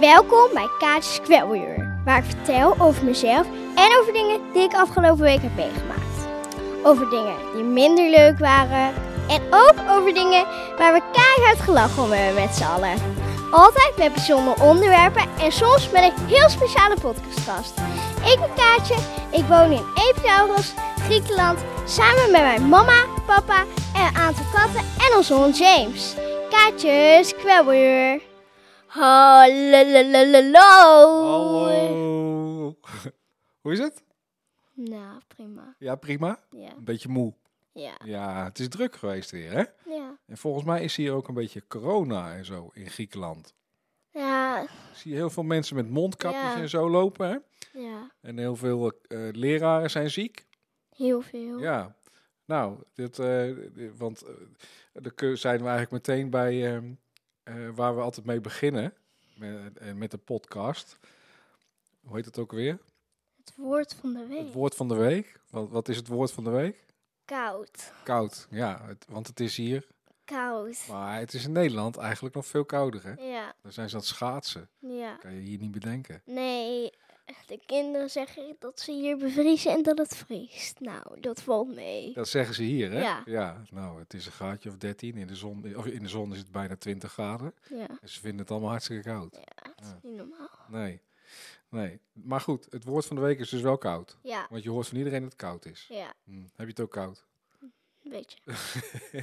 Welkom bij Kaatjes Kwelweer, waar ik vertel over mezelf en over dingen die ik afgelopen week heb meegemaakt. Over dingen die minder leuk waren en ook over dingen waar we keihard gelachen om hebben met z'n allen. Altijd met bijzondere onderwerpen en soms met een heel speciale podcastgast. Ik ben Kaatje, ik woon in Epidaurus, Griekenland, samen met mijn mama, papa en een aantal katten en onze hond James. Kaatjes Kwelweer. Hallo. Hallo. Hoe is het? Nou, prima. Ja, prima. Ja, Een beetje moe. ja, Ja, het is druk geweest weer, hè? ja. En volgens mij is hier ook een beetje corona en zo in Griekenland. Ja, Ik zie heel veel mensen met mondkapjes Ja. en zo lopen, hè? ja, En heel veel eh, leraren zijn ziek. heel veel. Ja. Nou, dit, eh, dit- want eh, dan zijn we eigenlijk meteen bij eh, waar we altijd mee beginnen. Met, eh, met de podcast. Hoe heet het ook weer? Het woord van de week. Het woord van de week. Wat, wat is het woord van de week? Koud. Koud, ja. Het, want het is hier. Koud. Maar het is in Nederland eigenlijk nog veel kouder, hè? Ja, Dan zijn ze aan het schaatsen. ja. Kan je hier niet bedenken. Nee, de kinderen zeggen dat ze hier bevriezen en dat het vriest. Nou, dat valt mee. Dat zeggen ze hier, hè? Ja. nou, het is een graadje of 13. In de zon, of in de zon is het bijna 20 graden. Ja, En ze vinden het allemaal hartstikke koud. ja het is Ja. niet normaal. Nee. Nee. Maar goed, het woord van de week is dus wel koud. Ja, Want je hoort van iedereen dat het koud is. ja, Hm. Heb je het ook koud? een beetje.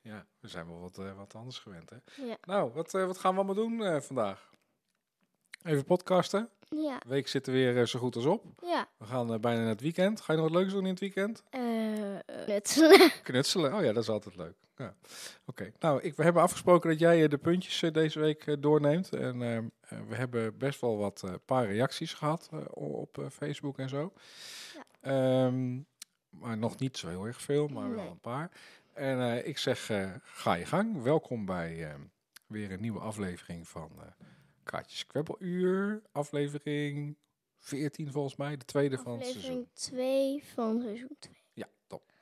ja, we zijn wel wat, eh, wat anders gewend, hè? Ja, Nou, wat, eh, wat gaan we allemaal doen eh, vandaag? Even podcasten. ja, De week zit er weer eh, zo goed als op. ja. We gaan eh, bijna naar het weekend. Ga je nog wat leuks doen in het weekend? Eh, knutselen. Knutselen. Oh ja, dat is altijd leuk. Ja. Oké. Nou, ik, we hebben afgesproken dat jij de puntjes deze week doorneemt. En ehm, eh, we hebben best wel wat paar reacties gehad eh, op Facebook en zo. Ja. Ehm, maar nog niet zo heel erg veel, maar wel een paar. En ik zeg, ga je gang. Welkom bij weer een nieuwe aflevering van Kaartjes Kwebbeluur. Aflevering 14 volgens mij, de tweede van het seizoen. Aflevering 2 van seizoen 2. Ja, top.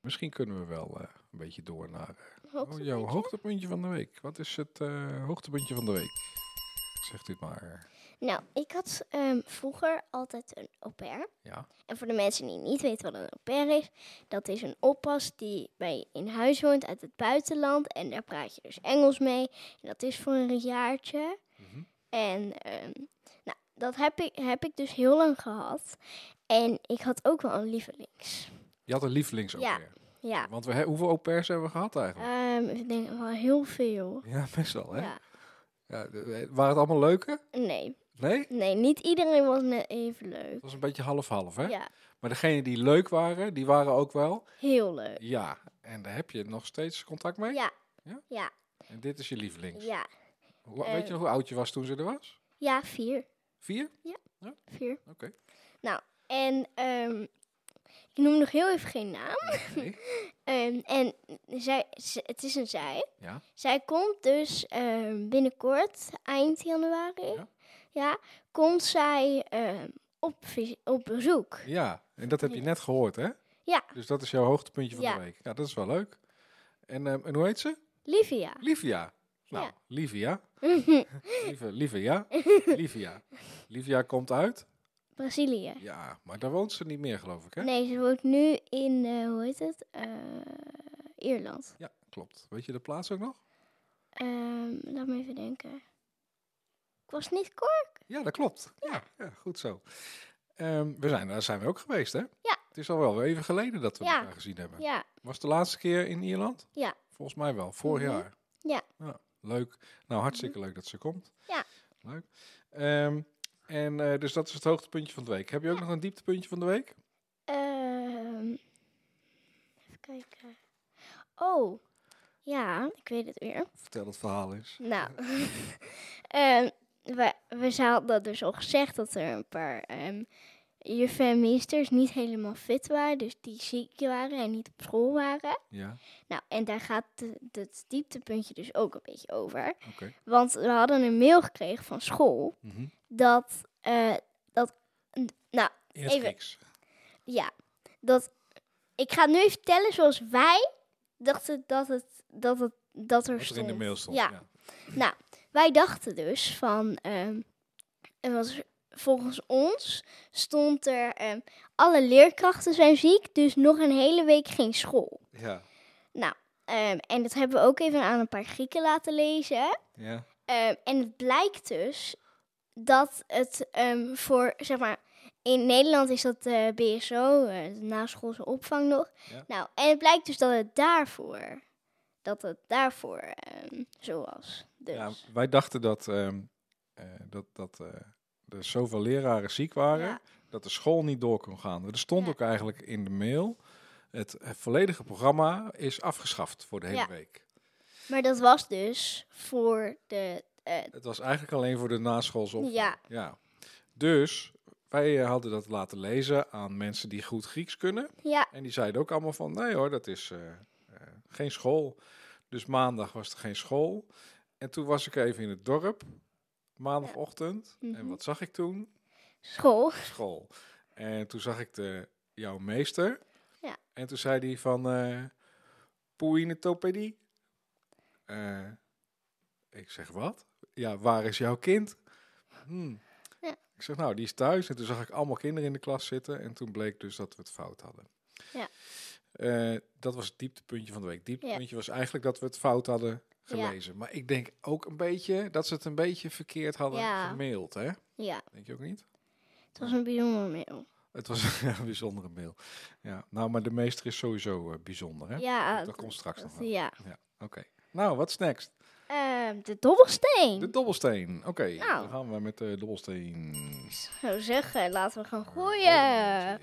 Misschien kunnen we wel eh, een beetje door naar eh, oh, Hoogtepuntje? jouw hoogtepuntje van de week. Wat is het eh, hoogtepuntje van de week? Zegt u het maar. Nou, ik had ehm, vroeger altijd een au pair. Ja. En voor de mensen die niet weten wat een au pair is, dat is een oppas die bij in huis woont uit het buitenland. En daar praat je dus Engels mee. En dat is voor een jaartje. En ehm, nou, dat heb ik, heb ik dus heel lang gehad. En ik had ook wel een lievelings. Je had een lievelings au Ja. pair. Ja, Want we, hoeveel au pairs hebben we gehad eigenlijk? ehm, ik denk wel heel veel. ja, best wel hè? Ja. Ja, eh, waren het allemaal leuke? Nee, Nee? nee, niet iedereen was net even leuk. Het was een beetje half-half hè? Ja, Maar degenen die leuk waren, die waren ook wel. heel leuk. Ja. En daar heb je nog steeds contact mee? Ja, Ja? ja, En dit is je lievelings. ja. Hoe, Eh. weet je nog hoe oud je was toen ze er was? Ja, vier. Vier? Vier. Oké. En ehm, ik noem nog heel even geen naam. Nee. Ehm, en zij, ze- het is een zij. Ja. Zij komt dus ehm, binnenkort, eind januari, Ja. ja, komt zij ehm, op, vis- op bezoek. Ja, en dat heb je net gehoord, hè? Ja. Dus dat is jouw hoogtepuntje van Ja. de week. Ja, dat is wel leuk. En, ehm, en hoe heet ze? Livia. Livia. Nou, Ja. Livia. Lieve, Livia. Livia. Livia komt uit? Brazilië. Ja, maar daar woont ze niet meer, geloof ik, hè? Nee, ze woont nu in, eh, hoe heet het? Eh, Ierland. Ja, klopt. Weet je de plaats ook nog? Ehm, laat me even denken. Ik was niet kort. Ja, dat klopt. Ja, ja goed zo. Ehm, we zijn, daar zijn we ook geweest, hè? Ja. Het is al wel even geleden dat we Ja. elkaar gezien hebben. Ja, Was de laatste keer in Ierland? Ja. Volgens mij wel, vorig Mhm. jaar. Ja. Leuk. Nou, hartstikke leuk dat ze komt. Ja. Leuk. Ehm, en eh, dus dat is het hoogtepuntje van de week. Heb je ook nog een dieptepuntje van de week? Ehm, even kijken. Oh, ja, ik weet het weer. Vertel het verhaal eens. Nou, ehm, we, we hadden dus al gezegd dat er een paar juffen en meesters niet helemaal fit waren. Dus die ziek waren en niet op school waren. Ja, Nou, en daar gaat het dieptepuntje dus ook een beetje over. oké. Want we hadden een mail gekregen van school Mhm. dat, eh, dat, nou, Even. Ja, dat, ik ga nu even vertellen zoals wij dachten dat het, dat het, dat er Wat er stond. in de mail stond. Ja. ja. Nou, wij dachten dus van, ehm, het was, volgens ons stond er, ehm, alle leerkrachten zijn ziek, dus nog een hele week geen school. Ja. Nou, ehm, en dat hebben we ook even aan een paar Grieken laten lezen. Ja. Ehm, en het blijkt dus dat het voor, zeg maar, in Nederland is dat de BSO, eh, de naschoolse opvang nog. Ja. Nou, en het blijkt dus dat het daarvoor, dat het daarvoor ehm, zo was. Dus. ja, wij dachten dat, eh, dat, dat eh, er zoveel leraren ziek waren, Ja. dat de school niet door kon gaan. Er stond Ja. ook eigenlijk in de mail, het, het volledige programma is afgeschaft voor de hele Ja. week. Maar dat was dus voor de, eh, Het was eigenlijk alleen voor de naschoolse opvang. ja, Ja. Dus wij eh, hadden dat laten lezen aan mensen die goed Grieks kunnen. ja, En die zeiden ook allemaal van, nee hoor, dat is eh, geen school. Dus maandag was er geen school. En toen was ik even in het dorp, maandagochtend. En Mhm. wat zag ik toen? school. School. En toen zag ik de, jouw meester. Ja. En toen zei hij van, eh Poeinetopedie. Eh ik zeg, wat? Ja, waar is jouw kind? Hmm. Ja. Ik zeg, nou, die is thuis. En toen zag ik allemaal kinderen in de klas zitten. En toen bleek dus dat we het fout hadden. Ja. Eh, dat was het dieptepuntje van de week. Dieptepuntje was eigenlijk dat we het fout hadden Ja. gelezen. Maar ik denk ook een beetje dat ze het een beetje verkeerd hadden Ja. gemaild, hè? Ja, Denk je ook niet? het was een bijzonder mail. Het was ja, een bijzondere mail. Ja, nou, maar de meester is sowieso eh, bijzonder, hè? Ja, dat komt straks nog wel. ja. Ja, oké. Nou, wat is next? Ehm, de dobbelsteen. De dobbelsteen. Oké, Nou. dan gaan we met de dobbelsteen. zou zeggen, laten we gaan gooien.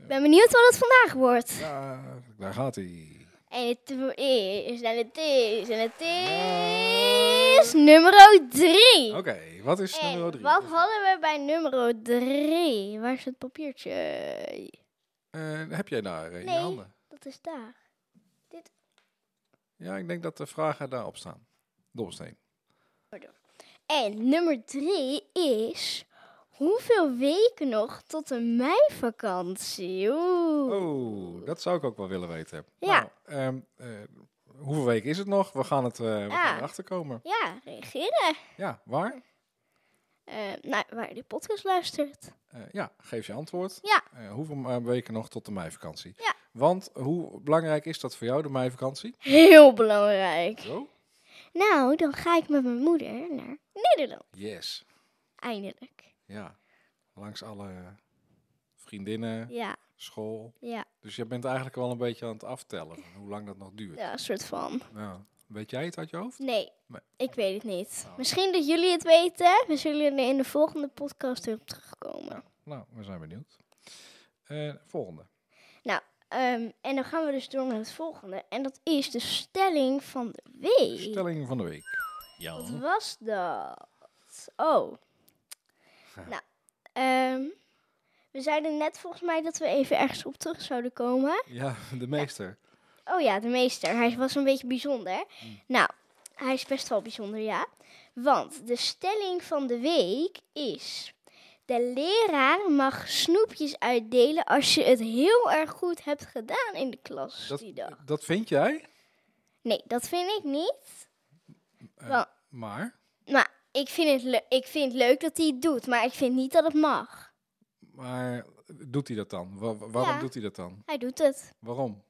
Ik ben benieuwd wat het vandaag wordt. Ja, daar gaat hij. En het is, en het is, en het is nummer drie. Oké, wat is En nummer drie? wat hadden we bij nummer drie? Waar is het papiertje? Eh, heb jij daar eh, in Nee. je handen? Dat is daar. Ja, ik denk dat de vragen daarop staan. Dobbelsteen. En nummer drie is... Hoeveel weken nog tot de meivakantie? Oeh. Oh, dat zou ik ook wel willen weten. Ja. Nou, ehm, eh, hoeveel weken is het nog? We gaan het we Ja. gaan erachter komen. Ja, reageren. Ja, waar? Eh, nou, waar je de podcast luistert. Ja, geef je antwoord. Ja. Hoeveel weken nog tot de meivakantie? Ja. Want hoe belangrijk is dat voor jou, de meivakantie? Heel belangrijk. Zo? Nou, dan ga ik met mijn moeder naar Nederland. Yes. Eindelijk. Ja. Langs alle vriendinnen, Ja, school. ja. Dus je bent eigenlijk wel een beetje aan het aftellen van hoe lang dat nog duurt. Ja, een soort van. Nou, weet jij het uit je hoofd? Nee, Nee. ik weet het niet. Oh. Misschien dat jullie het weten. We zullen er in de volgende podcast weer op terugkomen. Nou, we zijn benieuwd. Eh, volgende. Ehm, en dan gaan we dus door naar het volgende. En dat is de stelling van de week. Stelling van de week. Wat Jan. was dat? Oh. Nou, ehm, we zeiden net volgens mij dat we even ergens op terug zouden komen. Ja, de meester. Oh ja, de meester. Hij was een beetje bijzonder. Hmm. Nou, hij is best wel bijzonder, ja. Want de stelling van de week is... De leraar mag snoepjes uitdelen als je het heel erg goed hebt gedaan in de klas Dat, die dag. dat vind jij? Nee, dat vind ik niet. Eh, Maar, maar ik vind, het ik vind het leuk dat hij het doet, maar ik vind niet dat het mag. maar doet hij dat dan? Wa- wa- waarom Ja. doet hij dat dan? Hij doet het. Waarom?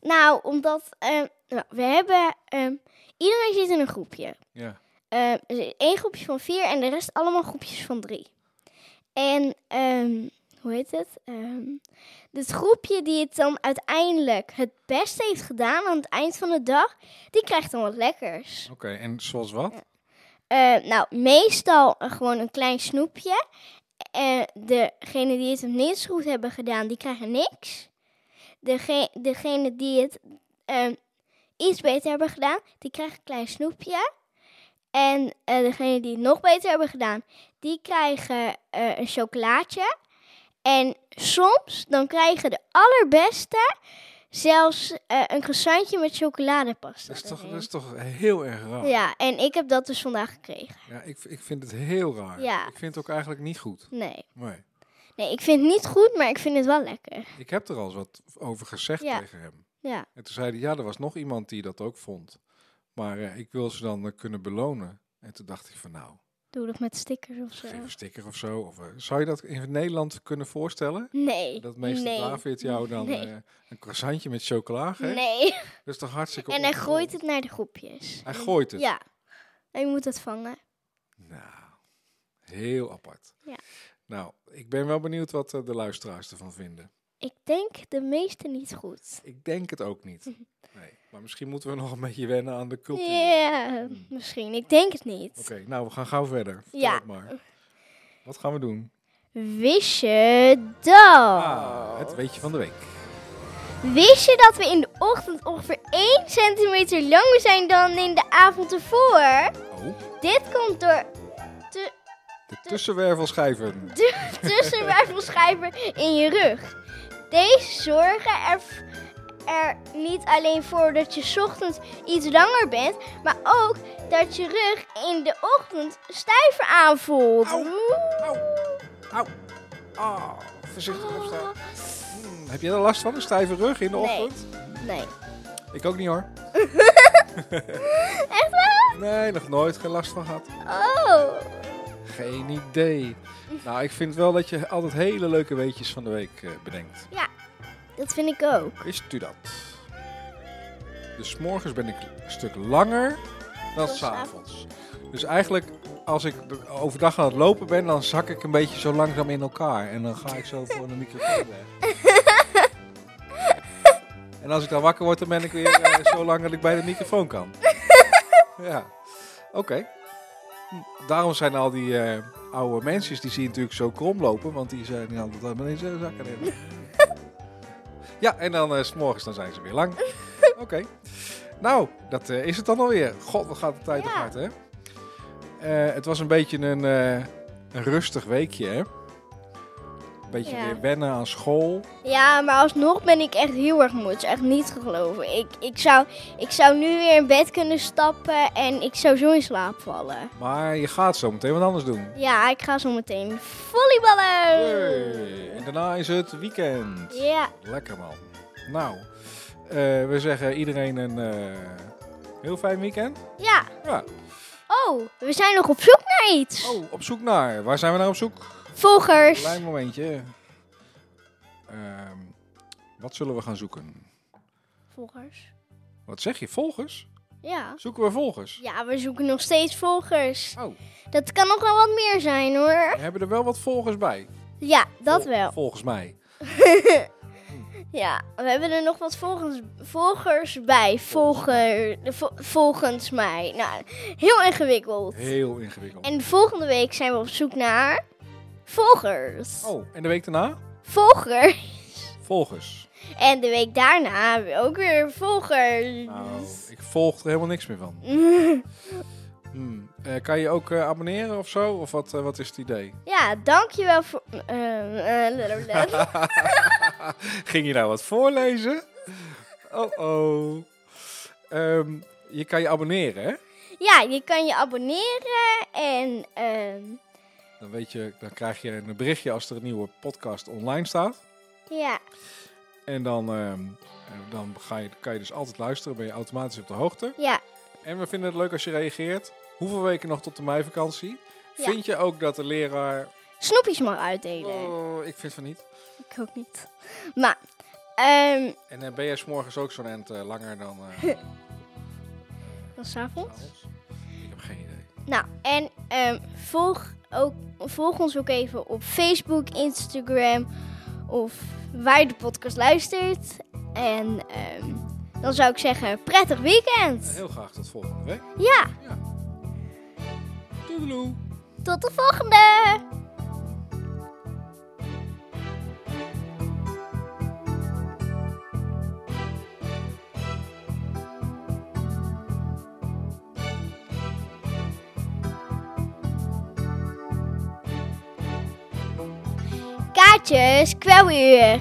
Nou, omdat ehm, nou, we hebben... ehm, iedereen zit in een groepje. Ja. Ehm, er is één groepje van vier en de rest allemaal groepjes van drie. En, ehm, hoe heet het? Ehm het groepje die het dan uiteindelijk het beste heeft gedaan aan het eind van de dag, die krijgt dan wat lekkers. Oké, en zoals wat? Eh, nou, meestal eh, gewoon een klein snoepje. En degene die het het zo goed hebben gedaan, die krijgen niks. Dege degene die het ehm, iets beter hebben gedaan, die krijgen een klein snoepje. En eh degene die het nog beter hebben gedaan, die krijgen eh, een chocolaatje. En soms dan krijgen de allerbeste zelfs eh, een croissantje met chocoladepasta. Dat is, toch, erin. dat is toch heel erg raar? Ja, en ik heb dat dus vandaag gekregen. Ja, ik, ik vind het heel raar. Ja. Ik vind het ook eigenlijk niet goed. Nee. Nee. Nee, ik vind het niet goed, maar ik vind het wel lekker. Ik heb er al eens wat over gezegd Ja. tegen hem. Ja. En toen zei hij, ja, er was nog iemand die dat ook vond. Maar eh, ik wil ze dan eh, kunnen belonen. En toen dacht ik van nou, Doe dat met stickers of zo. een sticker of zo. Of, eh, zou je dat in Nederland kunnen voorstellen? Nee. Dat meester nee. David jou dan Nee. eh, een croissantje met chocola geeft? Nee. Dat is toch hartstikke En hij gooit het naar de groepjes. Hij gooit het? Ja. En je moet het vangen. Nou, heel apart. Ja. Nou, ik ben wel benieuwd wat eh, de luisteraars ervan vinden. Ik denk de meeste niet goed. Ik denk het ook niet. Nee, maar misschien moeten we nog een beetje wennen aan de cultuur. Ja, misschien. Ik denk het niet. Oké, nou, we gaan gauw verder. Vertel Ja. maar. Wat gaan we doen? Wist je dat? Ah, het weetje van de week. Wist je dat we in de ochtend ongeveer 1 centimeter langer zijn dan in de avond ervoor? Oh, Dit komt door te de tussenwervelschijven. de tussenwervelschijven in je rug. Deze zorgen er, er niet alleen voor dat je 's ochtends iets langer bent, maar ook dat je rug in de ochtend stijver aanvoelt. Au. Au, au, ah, voorzichtig opstaan. Hmm, heb jij er last van, een stijve rug in de Nee. ochtend? Nee. Ik ook niet hoor. Echt wel? Nee, nog nooit geen last van gehad. Oh. Geen idee. Nou, ik vind wel dat je altijd hele leuke weetjes van de week eh, bedenkt. Dat vind ik ook. Wist u dat? Dus morgens ben ik een stuk langer dan Dan 's avonds. Dus eigenlijk, als ik overdag aan het lopen ben, dan zak ik een beetje zo langzaam in elkaar. En dan ga ik zo voor de microfoon weg. En als ik dan wakker word, dan ben ik weer eh, zo lang dat ik bij de microfoon kan. Ja, oké. Daarom zijn al die eh, oude mensen, die zie je natuurlijk zo krom lopen, want die zijn niet altijd met deze zakken in. Ja, en dan eh, s s'morgens dan zijn ze weer lang. Oké. Nou, dat eh, is het dan alweer. God, wat gaat de tijd Ja. hard, hè? Eh, het was een beetje een, eh, een rustig weekje, hè? Beetje Ja. weer wennen aan school. Ja, maar alsnog ben ik echt heel erg moe. Het is echt niet te geloven. Ik, ik, zou, ik zou nu weer in bed kunnen stappen en ik zou zo in slaap vallen. Maar je gaat zo meteen wat anders doen. Ja, ik ga zo meteen volleyballen. Yay. En daarna is het weekend. Ja, Lekker man. Nou, eh, we zeggen iedereen een eh, heel fijn weekend. ja. Ja. Oh, we zijn nog op zoek naar iets. Oh, op zoek naar. Waar zijn we nou op zoek? Volgers. Klein momentje. Ehm, wat zullen we gaan zoeken? Volgers. Wat zeg je? Volgers? Ja. Zoeken we volgers? Ja, we zoeken nog steeds volgers. Oh, Dat kan nog wel wat meer zijn hoor. we hebben er wel wat volgers bij. Ja, dat Vol- wel. Volgens mij. Ja, we hebben er nog wat volgers, volgers bij. Volger, vo- volgens mij. Nou, heel ingewikkeld. Heel ingewikkeld. En volgende week zijn we op zoek naar volgers. Oh, en de week daarna? Volgers. Volgers. En de week daarna ook weer volgers. Nou, ik volg er helemaal niks meer van. Hmm. Eh, kan je ook eh, abonneren of zo? Of wat, eh, wat is het idee? Ja, dankjewel voor... Ging je nou wat voorlezen? Oh oh. Ehm, je kan je abonneren, hè? ja, je kan je abonneren en... ehm, Dan, weet je, dan krijg je een berichtje als er een nieuwe podcast online staat. ja, En dan, ehm, eh, dan ga je, kan je dus altijd luisteren, ben je automatisch op de hoogte. ja, En we vinden het leuk als je reageert. Hoeveel weken nog tot de meivakantie? Ja. Vind je ook dat de leraar... snoepjes mag uitdelen. Oh, ik vind van niet. Ik ook niet. Maar, ehm En eh, ben jij 's morgens ook zo'n end eh, langer dan... eh dan s'avonds? avonds? Ik heb geen idee. Nou, en ehm, volg, ook, volg ons ook even op Facebook, Instagram of waar je de podcast luistert. En ehm, dan zou ik zeggen, prettig weekend. Heel graag tot volgende week. Ja, Doedeloe. tot de volgende! Kaartjes, kwelweer.